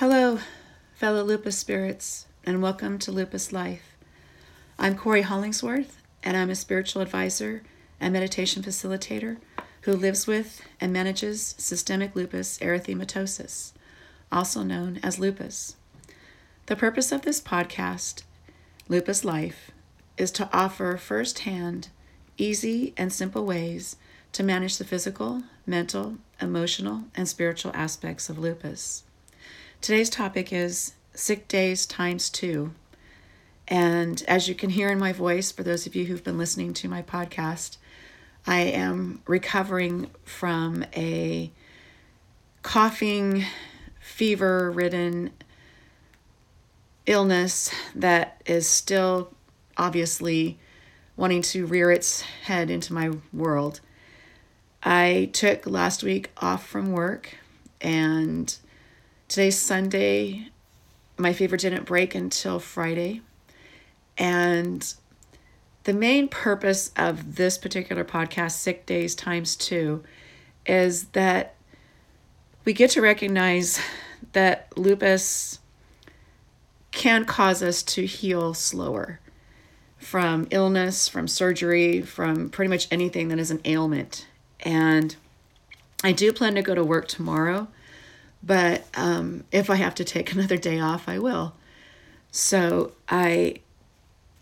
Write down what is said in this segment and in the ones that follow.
Hello, fellow lupus spirits, and welcome to Lupus Life. I'm Cory Hollingsworth, and I'm a spiritual advisor and meditation facilitator who lives with and manages systemic lupus erythematosus, also known as lupus. The purpose of this podcast, Lupus Life, is to offer firsthand, easy, and simple ways to manage the physical, mental, emotional, and spiritual aspects of lupus. Today's topic is sick days times two. And as you can hear in my voice, for those of you who've been listening to my podcast, I am recovering from a coughing, fever ridden illness that is still obviously wanting to rear its head into my world. I took last week off from work and Today's Sunday. My fever didn't break until Friday. And the main purpose of this particular podcast, Sick Days Times Two, is that we get to recognize that lupus can cause us to heal slower from illness, from surgery, from pretty much anything that is an ailment. And I do plan to go to work tomorrow but um, if I have to take another day off, I will. So I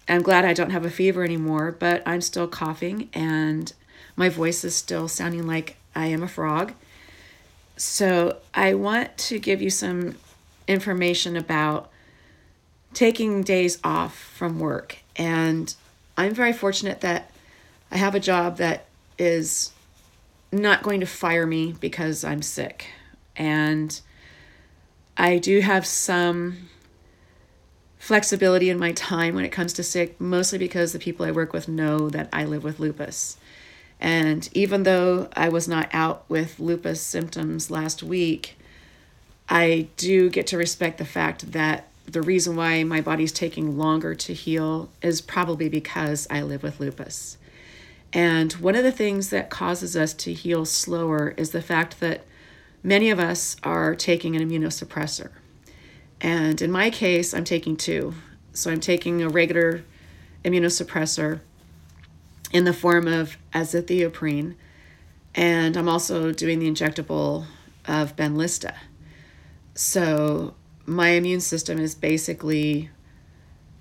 am glad I don't have a fever anymore, but I'm still coughing and my voice is still sounding like I am a frog. So I want to give you some information about taking days off from work. And I'm very fortunate that I have a job that is not going to fire me because I'm sick and I do have some flexibility in my time when it comes to sick, mostly because the people I work with know that I live with lupus. And even though I was not out with lupus symptoms last week, I do get to respect the fact that the reason why my body's taking longer to heal is probably because I live with lupus. And one of the things that causes us to heal slower is the fact that many of us are taking an immunosuppressor. And in my case, I'm taking two. So I'm taking a regular immunosuppressor in the form of azathioprine, and I'm also doing the injectable of Benlysta. So my immune system is basically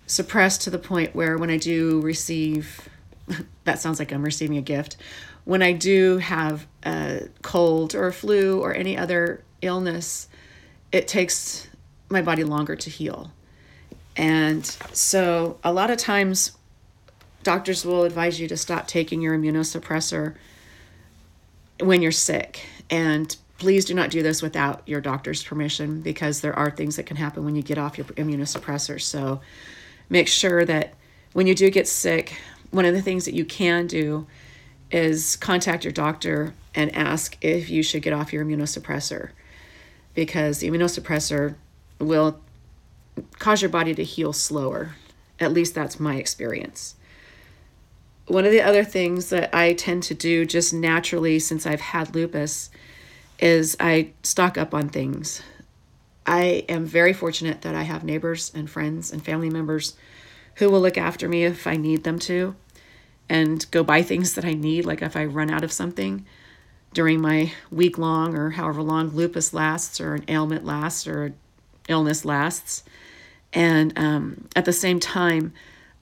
suppressed to the point where when I do receive, that sounds like I'm receiving a gift, when I do have a cold or a flu or any other illness, it takes my body longer to heal. And so a lot of times doctors will advise you to stop taking your immunosuppressor when you're sick. And please do not do this without your doctor's permission because there are things that can happen when you get off your immunosuppressor. So make sure that when you do get sick, one of the things that you can do is contact your doctor and ask if you should get off your immunosuppressor because the immunosuppressor will cause your body to heal slower. At least that's my experience. One of the other things that I tend to do just naturally since I've had lupus is I stock up on things. I am very fortunate that I have neighbors and friends and family members who will look after me if I need them to and go buy things that I need. Like if I run out of something during my week long or however long lupus lasts, or an ailment lasts, or illness lasts. And um, at the same time,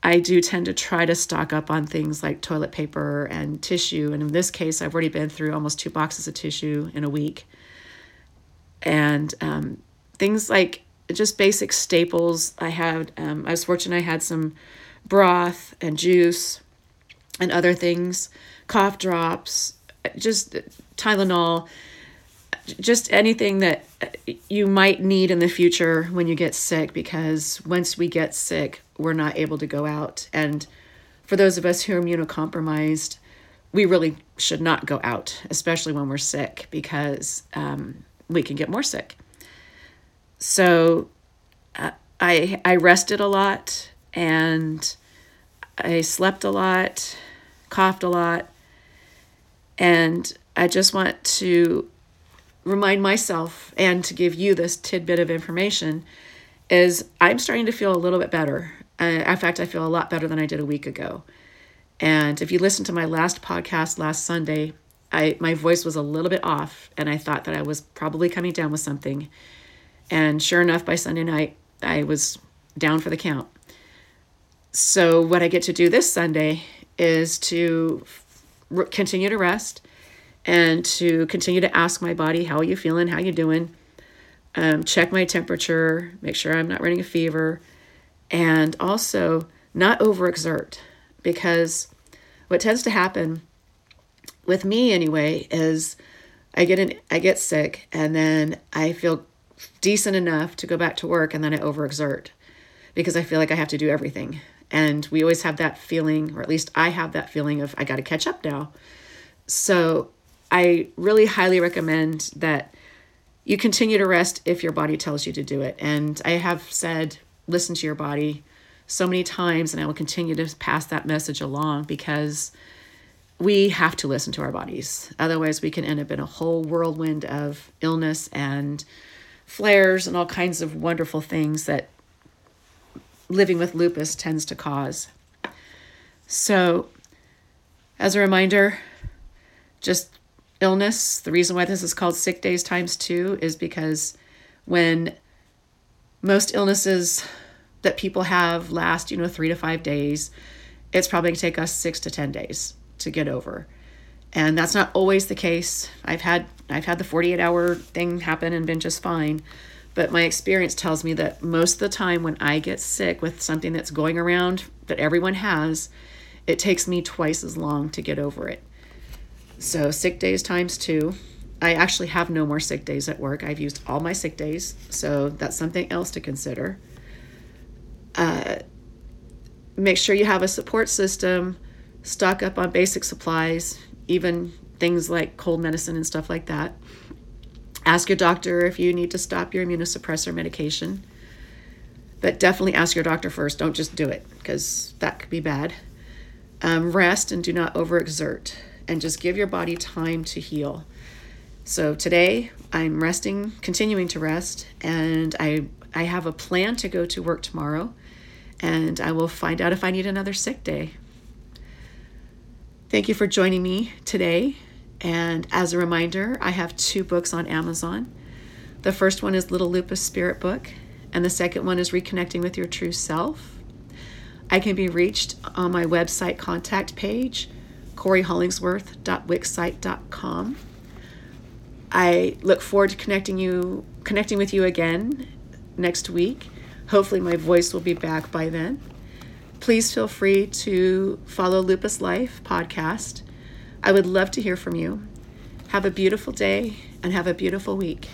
I do tend to try to stock up on things like toilet paper and tissue. And in this case, I've already been through almost two boxes of tissue in a week. And um, things like just basic staples. I had, um, I was fortunate I had some broth and juice and other things, cough drops, just Tylenol, just anything that you might need in the future when you get sick because once we get sick, we're not able to go out. And for those of us who are immunocompromised, we really should not go out, especially when we're sick, because um, we can get more sick. So uh, I I rested a lot and I slept a lot coughed a lot. And I just want to remind myself and to give you this tidbit of information is I'm starting to feel a little bit better. Uh, in fact, I feel a lot better than I did a week ago. And if you listen to my last podcast last Sunday, I my voice was a little bit off and I thought that I was probably coming down with something. And sure enough, by Sunday night, I was down for the count. So what I get to do this Sunday is to continue to rest and to continue to ask my body, how are you feeling? How you doing? Um, check my temperature, make sure I'm not running a fever, and also not overexert because what tends to happen with me anyway is I get in I get sick and then I feel decent enough to go back to work and then I overexert because I feel like I have to do everything. And we always have that feeling, or at least I have that feeling of I got to catch up now. So I really highly recommend that you continue to rest if your body tells you to do it. And I have said, listen to your body so many times, and I will continue to pass that message along because we have to listen to our bodies. Otherwise, we can end up in a whole whirlwind of illness and flares and all kinds of wonderful things that living with lupus tends to cause. So, as a reminder, just illness. The reason why this is called sick days times two is because when most illnesses that people have last, you know, three to five days, it's probably to take us six to 10 days to get over. And that's not always the case. I've had I've had the 48 hour thing happen and been just fine. But my experience tells me that most of the time when I get sick with something that's going around that everyone has, it takes me twice as long to get over it. So sick days times two. I actually have no more sick days at work. I've used all my sick days, so that's something else to consider. Uh, make sure you have a support system, stock up on basic supplies, even things like cold medicine and stuff like that. Ask your doctor if you need to stop your immunosuppressor medication. But definitely ask your doctor first. Don't just do it because that could be bad. Um, rest and do not overexert and just give your body time to heal. So today I'm resting, continuing to rest, and I I have a plan to go to work tomorrow, and I will find out if I need another sick day. Thank you for joining me today. And as a reminder, I have two books on Amazon. The first one is Little Lupus Spirit Book, and the second one is Reconnecting with Your True Self. I can be reached on my website contact page CoryHollingsworth.wixsite.com. I look forward to connecting you connecting with you again next week. Hopefully my voice will be back by then. Please feel free to follow Lupus Life podcast. I would love to hear from you. Have a beautiful day and have a beautiful week.